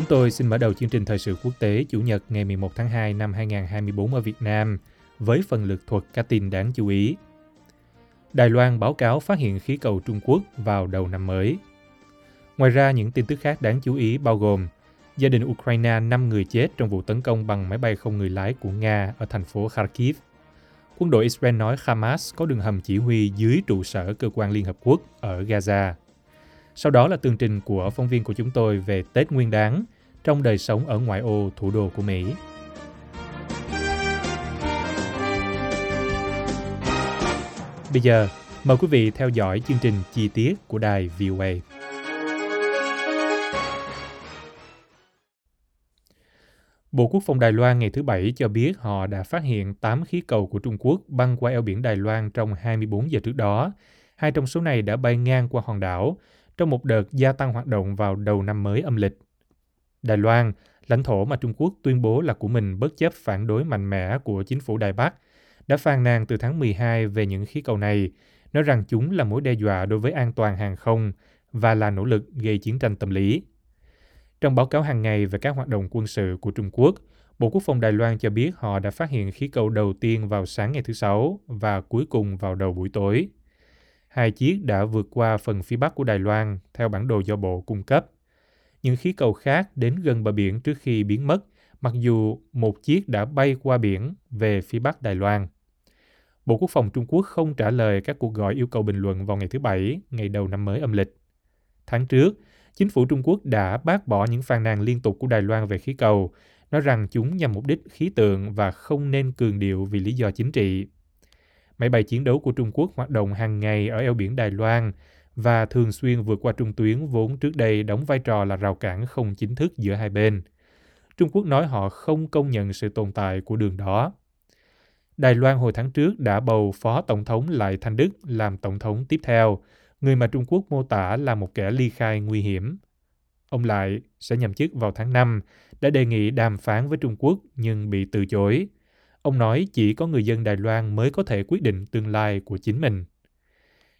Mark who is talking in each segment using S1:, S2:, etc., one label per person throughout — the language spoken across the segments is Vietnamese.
S1: Chúng tôi xin mở đầu chương trình thời sự quốc tế Chủ nhật ngày 11 tháng 2 năm 2024 ở Việt Nam với phần lực thuật các tin đáng chú ý. Đài Loan báo cáo phát hiện khí cầu Trung Quốc vào đầu năm mới. Ngoài ra, những tin tức khác đáng chú ý bao gồm gia đình Ukraine 5 người chết trong vụ tấn công bằng máy bay không người lái của Nga ở thành phố Kharkiv. Quân đội Israel nói Hamas có đường hầm chỉ huy dưới trụ sở cơ quan Liên Hợp Quốc ở Gaza. Sau đó là tường trình của phóng viên của chúng tôi về Tết Nguyên đán trong đời sống ở ngoại ô thủ đô của Mỹ. Bây giờ, mời quý vị theo dõi chương trình chi tiết của đài VOA. Bộ Quốc phòng Đài Loan ngày thứ Bảy cho biết họ đã phát hiện 8 khí cầu của Trung Quốc băng qua eo biển Đài Loan trong 24 giờ trước đó. Hai trong số này đã bay ngang qua hòn đảo trong một đợt gia tăng hoạt động vào đầu năm mới âm lịch. Đài Loan, lãnh thổ mà Trung Quốc tuyên bố là của mình bất chấp phản đối mạnh mẽ của chính phủ Đài Bắc, đã phàn nàn từ tháng 12 về những khí cầu này, nói rằng chúng là mối đe dọa đối với an toàn hàng không và là nỗ lực gây chiến tranh tâm lý. Trong báo cáo hàng ngày về các hoạt động quân sự của Trung Quốc, Bộ Quốc phòng Đài Loan cho biết họ đã phát hiện khí cầu đầu tiên vào sáng ngày thứ Sáu và cuối cùng vào đầu buổi tối. Hai chiếc đã vượt qua phần phía bắc của Đài Loan theo bản đồ do Bộ cung cấp. Những khí cầu khác đến gần bờ biển trước khi biến mất, mặc dù một chiếc đã bay qua biển về phía bắc Đài Loan. Bộ Quốc phòng Trung Quốc không trả lời các cuộc gọi yêu cầu bình luận vào ngày thứ Bảy, ngày đầu năm mới âm lịch. Tháng trước, chính phủ Trung Quốc đã bác bỏ những phàn nàn liên tục của Đài Loan về khí cầu, nói rằng chúng nhằm mục đích khí tượng và không nên cường điệu vì lý do chính trị. Máy bay chiến đấu của Trung Quốc hoạt động hàng ngày ở eo biển Đài Loan và thường xuyên vượt qua trung tuyến vốn trước đây đóng vai trò là rào cản không chính thức giữa hai bên. Trung Quốc nói họ không công nhận sự tồn tại của đường đó. Đài Loan hồi tháng trước đã bầu Phó Tổng thống Lại Thanh Đức làm Tổng thống tiếp theo, người mà Trung Quốc mô tả là một kẻ ly khai nguy hiểm. Ông Lại sẽ nhậm chức vào tháng 5, đã đề nghị đàm phán với Trung Quốc nhưng bị từ chối. Ông nói chỉ có người dân Đài Loan mới có thể quyết định tương lai của chính mình.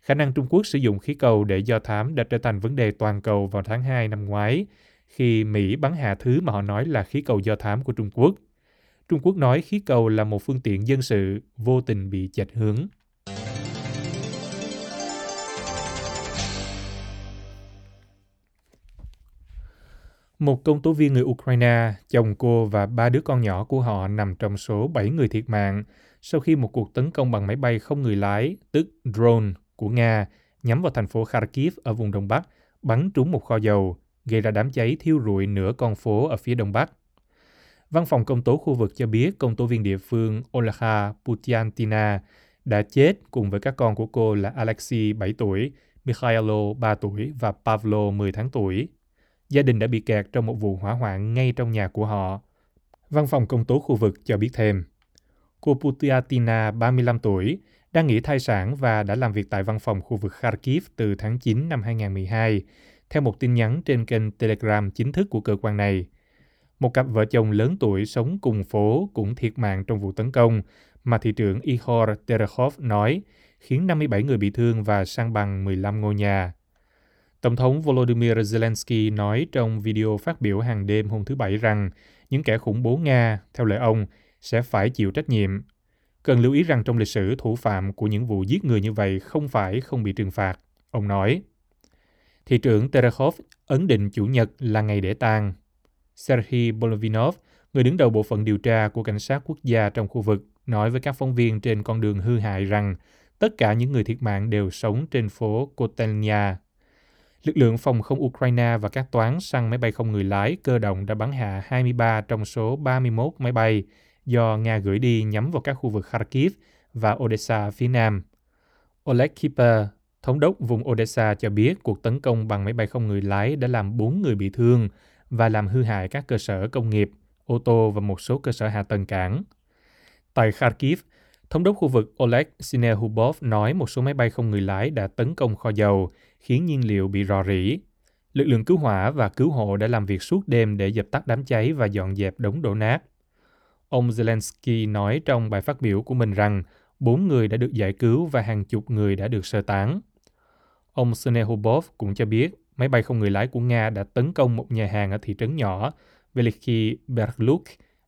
S1: Khả năng Trung Quốc sử dụng khí cầu để do thám đã trở thành vấn đề toàn cầu vào tháng 2 năm ngoái, khi Mỹ bắn hạ thứ mà họ nói là khí cầu do thám của Trung Quốc. Trung Quốc nói khí cầu là một phương tiện dân sự vô tình bị chệch hướng. Một công tố viên người Ukraine, chồng cô và ba đứa con nhỏ của họ nằm trong số 7 người thiệt mạng sau khi một cuộc tấn công bằng máy bay không người lái, tức drone, của Nga nhắm vào thành phố Kharkiv ở vùng Đông Bắc, bắn trúng một kho dầu, gây ra đám cháy thiêu rụi nửa con phố ở phía Đông Bắc. Văn phòng công tố khu vực cho biết công tố viên địa phương Olha Putiantina đã chết cùng với các con của cô là Alexei 7 tuổi, Mikhailo 3 tuổi và Pavlo 10 tháng tuổi. Gia đình đã bị kẹt trong một vụ hỏa hoạn ngay trong nhà của họ. Văn phòng công tố khu vực cho biết thêm. Cô Putiatina, 35 tuổi, đang nghỉ thai sản và đã làm việc tại văn phòng khu vực Kharkiv từ tháng 9 năm 2012, theo một tin nhắn trên kênh Telegram chính thức của cơ quan này. Một cặp vợ chồng lớn tuổi sống cùng phố cũng thiệt mạng trong vụ tấn công mà thị trưởng Ihor Terekhov nói khiến 57 người bị thương và sang bằng 15 ngôi nhà. Tổng thống Volodymyr Zelensky nói trong video phát biểu hàng đêm hôm thứ Bảy rằng những kẻ khủng bố Nga, theo lời ông, sẽ phải chịu trách nhiệm. Cần lưu ý rằng trong lịch sử thủ phạm của những vụ giết người như vậy không phải không bị trừng phạt, ông nói. Thị trưởng Terekhov ấn định Chủ nhật là ngày để tang. Serhiy Bolovinov, người đứng đầu bộ phận điều tra của cảnh sát quốc gia trong khu vực, nói với các phóng viên trên con đường hư hại rằng tất cả những người thiệt mạng đều sống trên phố Kotelnya. Lực lượng phòng không Ukraine và các toán săn máy bay không người lái cơ động đã bắn hạ 23 trong số 31 máy bay do Nga gửi đi nhắm vào các khu vực Kharkiv và Odessa phía nam. Oleg Kiper, thống đốc vùng Odessa cho biết cuộc tấn công bằng máy bay không người lái đã làm 4 người bị thương và làm hư hại các cơ sở công nghiệp, ô tô và một số cơ sở hạ tầng cảng. Tại Kharkiv, thống đốc khu vực Oleg Sinehubov nói một số máy bay không người lái đã tấn công kho dầu, khiến nhiên liệu bị rò rỉ. Lực lượng cứu hỏa và cứu hộ đã làm việc suốt đêm để dập tắt đám cháy và dọn dẹp đống đổ nát. Ông Zelensky nói trong bài phát biểu của mình rằng bốn người đã được giải cứu và hàng chục người đã được sơ tán. Ông Snehubov cũng cho biết máy bay không người lái của Nga đã tấn công một nhà hàng ở thị trấn nhỏ Velikhy Berluk,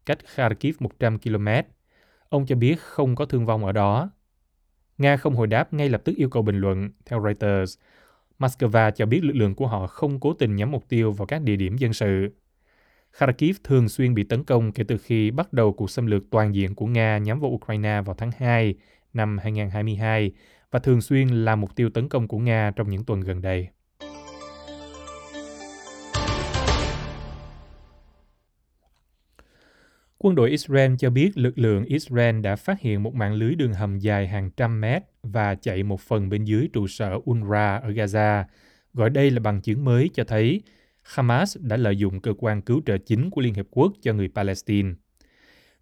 S1: cách Kharkiv 100 km. Ông cho biết không có thương vong ở đó. Nga không hồi đáp ngay lập tức yêu cầu bình luận, theo Reuters. Moscow cho biết lực lượng của họ không cố tình nhắm mục tiêu vào các địa điểm dân sự. Kharkiv thường xuyên bị tấn công kể từ khi bắt đầu cuộc xâm lược toàn diện của Nga nhắm vào Ukraine vào tháng 2 năm 2022 và thường xuyên là mục tiêu tấn công của Nga trong những tuần gần đây. Quân đội Israel cho biết lực lượng Israel đã phát hiện một mạng lưới đường hầm dài hàng trăm mét và chạy một phần bên dưới trụ sở UNRWA ở Gaza, gọi đây là bằng chứng mới cho thấy Hamas đã lợi dụng cơ quan cứu trợ chính của Liên Hiệp Quốc cho người Palestine.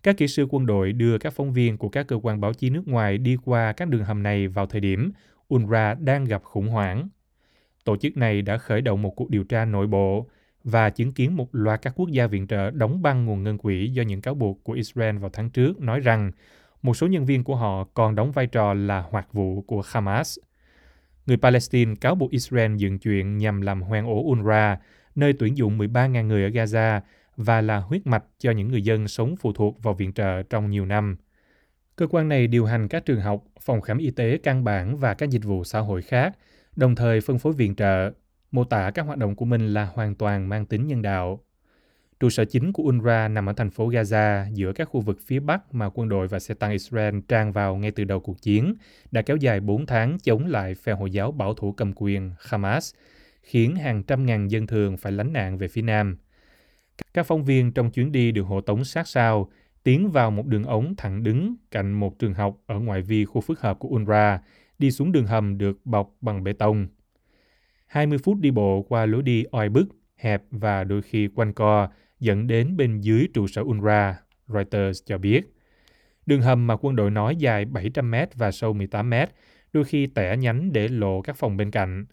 S1: Các kỹ sư quân đội đưa các phóng viên của các cơ quan báo chí nước ngoài đi qua các đường hầm này vào thời điểm UNRWA đang gặp khủng hoảng. Tổ chức này đã khởi động một cuộc điều tra nội bộ và chứng kiến một loạt các quốc gia viện trợ đóng băng nguồn ngân quỹ do những cáo buộc của Israel vào tháng trước nói rằng một số nhân viên của họ còn đóng vai trò là hoạt vụ của Hamas. Người Palestine cáo buộc Israel dựng chuyện nhằm làm hoang ổ UNRWA, nơi tuyển dụng 13.000 người ở Gaza và là huyết mạch cho những người dân sống phụ thuộc vào viện trợ trong nhiều năm. Cơ quan này điều hành các trường học, phòng khám y tế căn bản và các dịch vụ xã hội khác, đồng thời phân phối viện trợ, mô tả các hoạt động của mình là hoàn toàn mang tính nhân đạo. Trụ sở chính của UNRWA nằm ở thành phố Gaza, giữa các khu vực phía Bắc mà quân đội và xe tăng Israel tràn vào ngay từ đầu cuộc chiến, đã kéo dài 4 tháng chống lại phe Hồi giáo bảo thủ cầm quyền Hamas, khiến hàng trăm ngàn dân thường phải lánh nạn về phía Nam. Các phóng viên trong chuyến đi được hộ tống sát sao, tiến vào một đường ống thẳng đứng cạnh một trường học ở ngoại vi khu phức hợp của UNRWA, đi xuống đường hầm được bọc bằng bê tông. 20 phút đi bộ qua lối đi oi bức, hẹp và đôi khi quanh co dẫn đến bên dưới trụ sở UNRWA, Reuters cho biết. Đường hầm mà quân đội nói dài 700 mét và sâu 18 mét, đôi khi tẻ nhánh để lộ các phòng bên cạnh.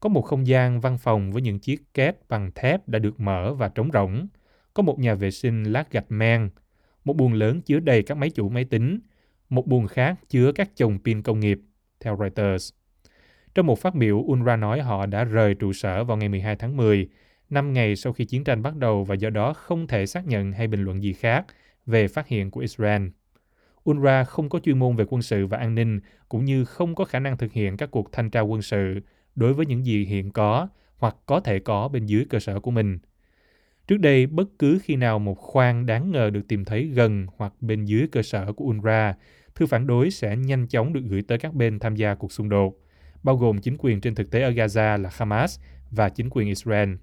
S1: Có một không gian văn phòng với những chiếc két bằng thép đã được mở và trống rỗng. Có một nhà vệ sinh lát gạch men, một buồng lớn chứa đầy các máy chủ máy tính, một buồng khác chứa các chồng pin công nghiệp, theo Reuters. Trong một phát biểu, UNRWA nói họ đã rời trụ sở vào ngày 12 tháng 10, năm ngày sau khi chiến tranh bắt đầu và do đó không thể xác nhận hay bình luận gì khác về phát hiện của Israel. UNRWA không có chuyên môn về quân sự và an ninh, cũng như không có khả năng thực hiện các cuộc thanh tra quân sự đối với những gì hiện có hoặc có thể có bên dưới cơ sở của mình. Trước đây, bất cứ khi nào một khoang đáng ngờ được tìm thấy gần hoặc bên dưới cơ sở của UNRWA, thư phản đối sẽ nhanh chóng được gửi tới các bên tham gia cuộc xung đột, bao gồm chính quyền trên thực tế ở Gaza là Hamas và chính quyền Israel.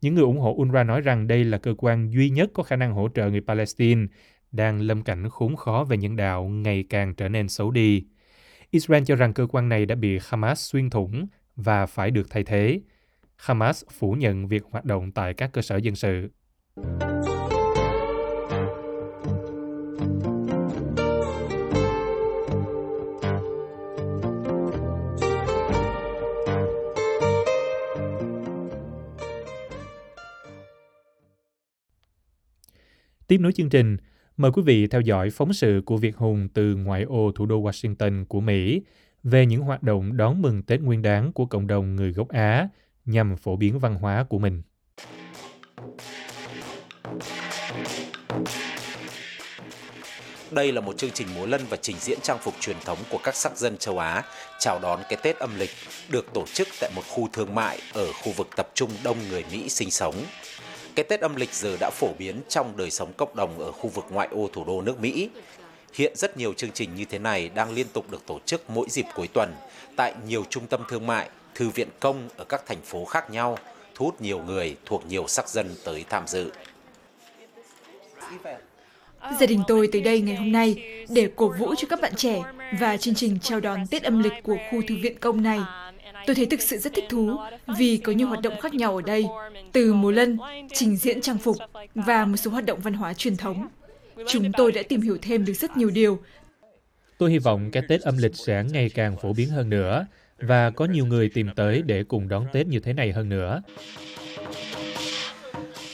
S1: Những người ủng hộ UNRWA nói rằng đây là cơ quan duy nhất có khả năng hỗ trợ người Palestine đang lâm cảnh khốn khó về nhân đạo ngày càng trở nên xấu đi. Israel cho rằng cơ quan này đã bị Hamas xuyên thủng và phải được thay thế. Hamas phủ nhận việc hoạt động tại các cơ sở dân sự. Tiếp nối chương trình, mời quý vị theo dõi phóng sự của Việt Hùng từ ngoại ô thủ đô Washington của Mỹ về những hoạt động đón mừng Tết Nguyên đán của cộng đồng người gốc Á nhằm phổ biến văn hóa của mình.
S2: Đây là một chương trình múa lân và trình diễn trang phục truyền thống của các sắc dân châu Á chào đón cái Tết âm lịch được tổ chức tại một khu thương mại ở khu vực tập trung đông người Mỹ sinh sống. Cái Tết âm lịch giờ đã phổ biến trong đời sống cộng đồng ở khu vực ngoại ô thủ đô nước Mỹ. Hiện rất nhiều chương trình như thế này đang liên tục được tổ chức mỗi dịp cuối tuần tại nhiều trung tâm thương mại, thư viện công ở các thành phố khác nhau, thu hút nhiều người thuộc nhiều sắc dân tới tham dự.
S3: Gia đình tôi tới đây ngày hôm nay để cổ vũ cho các bạn trẻ và chương trình chào đón Tết âm lịch của khu thư viện công này. Tôi thấy thực sự rất thích thú vì có nhiều hoạt động khác nhau ở đây, từ múa lân, trình diễn trang phục và một số hoạt động văn hóa truyền thống. Chúng tôi đã tìm hiểu thêm được rất nhiều điều.
S1: Tôi hy vọng cái Tết âm lịch sẽ ngày càng phổ biến hơn nữa và có nhiều người tìm tới để cùng đón Tết như thế này hơn nữa.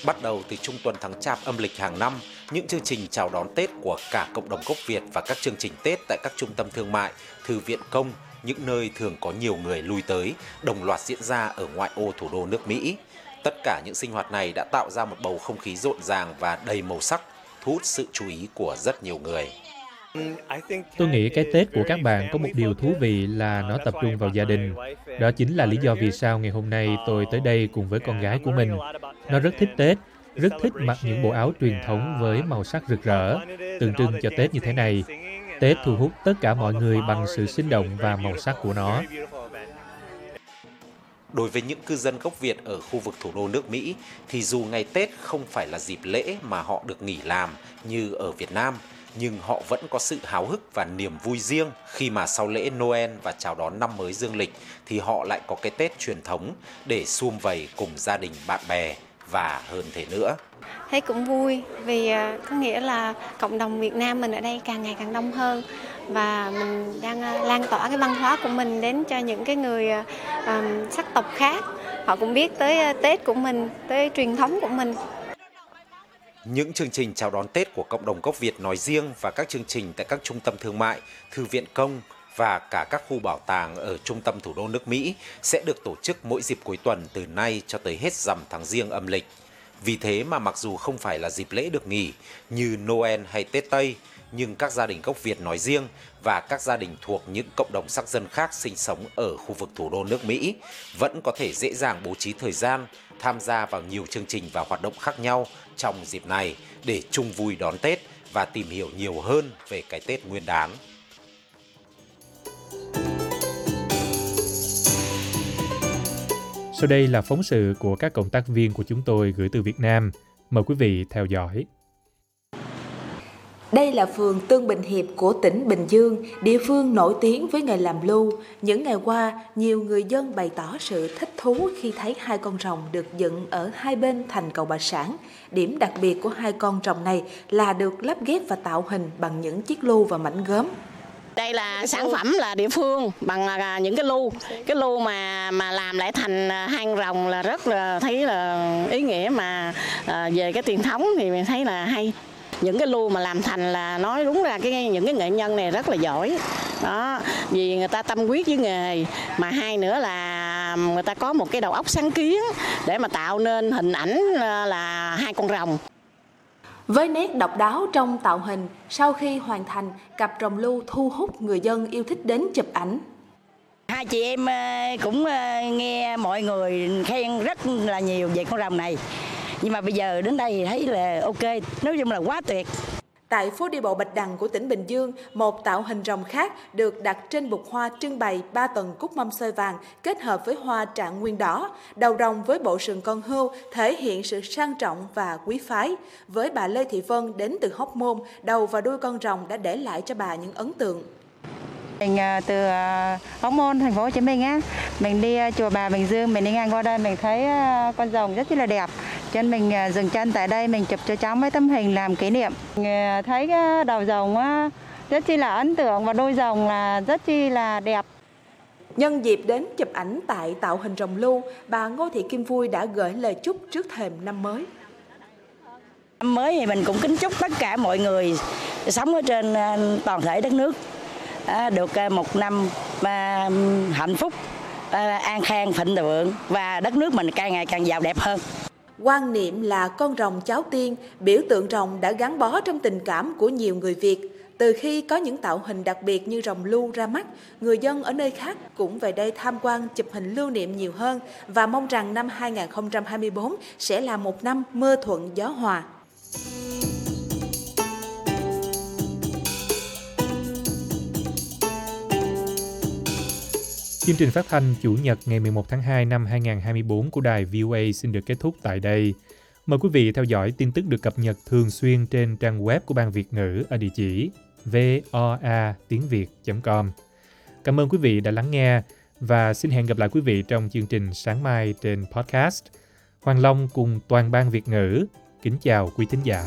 S2: Bắt đầu từ trung tuần tháng Chạp âm lịch hàng năm, những chương trình chào đón Tết của cả cộng đồng gốc Việt và các chương trình Tết tại các trung tâm thương mại, thư viện công, những nơi thường có nhiều người lui tới, đồng loạt diễn ra ở ngoại ô thủ đô nước Mỹ. Tất cả những sinh hoạt này đã tạo ra một bầu không khí rộn ràng và đầy màu sắc, thu hút sự chú ý của rất nhiều người.
S1: Tôi nghĩ cái Tết của các bạn có một điều thú vị là nó tập trung vào gia đình. Đó chính là lý do vì sao ngày hôm nay tôi tới đây cùng với con gái của mình. Nó rất thích Tết, rất thích mặc những bộ áo truyền thống với màu sắc rực rỡ, tượng trưng cho Tết như thế này. Tết thu hút tất cả mọi người bằng sự sinh động và màu sắc của nó.
S2: Đối với những cư dân gốc Việt ở khu vực thủ đô nước Mỹ thì dù ngày Tết không phải là dịp lễ mà họ được nghỉ làm như ở Việt Nam, nhưng họ vẫn có sự háo hức và niềm vui riêng khi mà sau lễ Noel và chào đón năm mới dương lịch thì họ lại có cái Tết truyền thống để sum vầy cùng gia đình bạn bè và hơn thế nữa.
S4: thấy cũng vui vì à, có nghĩa là cộng đồng Việt Nam mình ở đây càng ngày càng đông hơn và mình đang à, lan tỏa cái văn hóa của mình đến cho những cái người à, sắc tộc khác họ cũng biết tới Tết của mình tới truyền thống của mình
S2: Những chương trình chào đón Tết của cộng đồng gốc Việt nói riêng và các chương trình tại các trung tâm thương mại, thư viện công và cả các khu bảo tàng ở trung tâm thủ đô nước Mỹ sẽ được tổ chức mỗi dịp cuối tuần từ nay cho tới hết rằm tháng riêng âm lịch. Vì thế mà mặc dù không phải là dịp lễ được nghỉ như Noel hay Tết Tây, nhưng các gia đình gốc Việt nói riêng và các gia đình thuộc những cộng đồng sắc dân khác sinh sống ở khu vực thủ đô nước Mỹ vẫn có thể dễ dàng bố trí thời gian tham gia vào nhiều chương trình và hoạt động khác nhau trong dịp này để chung vui đón Tết và tìm hiểu nhiều hơn về cái Tết nguyên đán.
S1: Sau đây là phóng sự của các cộng tác viên của chúng tôi gửi từ Việt Nam. Mời quý vị theo dõi.
S5: Đây là phường Tương Bình Hiệp của tỉnh Bình Dương, địa phương nổi tiếng với nghề làm lưu. Những ngày qua, nhiều người dân bày tỏ sự thích thú khi thấy hai con rồng được dựng ở hai bên thành cầu Bà Sản. Điểm đặc biệt của hai con rồng này là được lắp ghép và tạo hình bằng những chiếc lưu và mảnh gốm
S6: đây là sản phẩm là địa phương bằng à, những cái lu. Cái lu mà mà làm lại thành à, hang rồng là rất là thấy là ý nghĩa mà à, về cái truyền thống thì mình thấy là hay. Những cái lu mà làm thành là nói đúng ra cái những cái nghệ nhân này rất là giỏi. Đó vì người ta tâm huyết với nghề. Mà hai nữa là người ta có một cái đầu óc sáng kiến để mà tạo nên hình ảnh à, là hai con rồng
S5: với nét độc đáo trong tạo hình, sau khi hoàn thành, cặp rồng lưu thu hút người dân yêu thích đến chụp ảnh.
S7: Hai chị em ờ, cũng ờ, nghe mọi người khen rất là nhiều về con rồng này. Nhưng mà bây giờ đến đây thì thấy là ok, nói chung là quá tuyệt.
S5: Tại phố đi bộ Bạch Đằng của tỉnh Bình Dương, một tạo hình rồng khác được đặt trên bục hoa trưng bày ba tầng cúc mâm xôi vàng kết hợp với hoa trạng nguyên đỏ. Đầu rồng với bộ sừng con hươu thể hiện sự sang trọng và quý phái. Với bà Lê Thị Vân đến từ Hóc Môn, đầu và đuôi con rồng đã để lại cho bà những ấn tượng.
S8: Mình à, từ à, Hóc Môn, thành phố Hồ Chí Minh á, mình đi à, chùa Bà Bình Dương, mình đi ngang qua đây mình thấy con rồng rất là đẹp. Cho nên mình dừng chân tại đây mình chụp cho cháu mấy tấm hình làm kỷ niệm. Mình, thấy cái đầu rồng á, rất chi là ấn tượng và đôi rồng là rất chi là đẹp.
S5: Nhân dịp đến chụp ảnh tại tạo hình rồng lưu, bà Ngô Thị Kim Vui đã gửi lời chúc trước thềm năm mới.
S7: Năm mới thì mình cũng kính chúc tất cả mọi người sống ở trên toàn thể đất nước được à, một năm à, hạnh phúc, à, an khang, thịnh vượng và đất nước mình càng ngày càng giàu đẹp hơn.
S5: Quan niệm là con rồng cháu tiên, biểu tượng rồng đã gắn bó trong tình cảm của nhiều người Việt. Từ khi có những tạo hình đặc biệt như rồng lưu ra mắt, người dân ở nơi khác cũng về đây tham quan chụp hình lưu niệm nhiều hơn và mong rằng năm 2024 sẽ là một năm mưa thuận gió hòa.
S1: Chương trình phát thanh Chủ nhật ngày 11 tháng 2 năm 2024 của đài VOA xin được kết thúc tại đây. Mời quý vị theo dõi tin tức được cập nhật thường xuyên trên trang web của Ban Việt ngữ ở địa chỉ voa tiếng việt.com. Cảm ơn quý vị đã lắng nghe và xin hẹn gặp lại quý vị trong chương trình sáng mai trên podcast. Hoàng Long cùng toàn ban Việt ngữ kính chào quý thính giả.